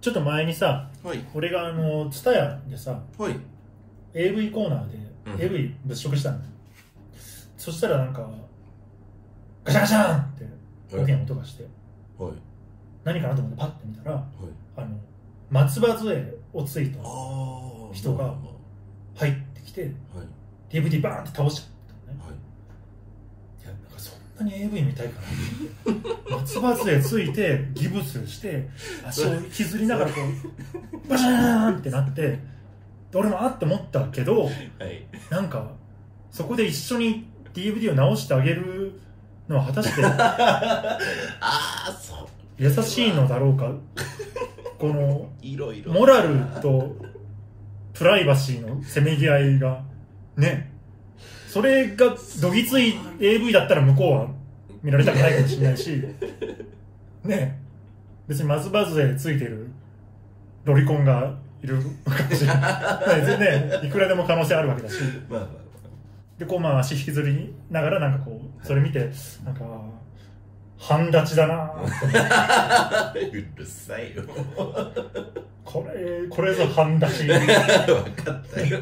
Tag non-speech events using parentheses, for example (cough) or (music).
ちょっと前にさはい。俺があの蔦屋でさはい。AV コーナーでうん。AV 物色したの、そしたらなんかガシャガシャンって大きな音がしてはい。何かなと思ってパッて見たらはい。あの松葉杖をついた人がは入ってきてい。はい DVD バーンって倒しちゃったんに AV 見たいかな松葉杖ついてギブスして足を引きずりながらこうバシャーンってなってで俺もあって思ったけどはい。なんかそこで一緒に DVD を直してあげるのは果たして (laughs) ああそう。優しいのだろうか？このいろいろ。モラルとプライバシーのせめぎ合いがねそれがどぎつい AV だったら向こうは見られたくないかもしれないし。ね別に松葉杖ついてるロリコンがいるかもしれない。全然いくらでも可能性あるわけだし。まあまあでこうまあ足引きずりながらなんかこうそれ見てなんか半立ちだな。ま (laughs) あうるさいよ。これこれぞ半立ち。(laughs) 分かったよ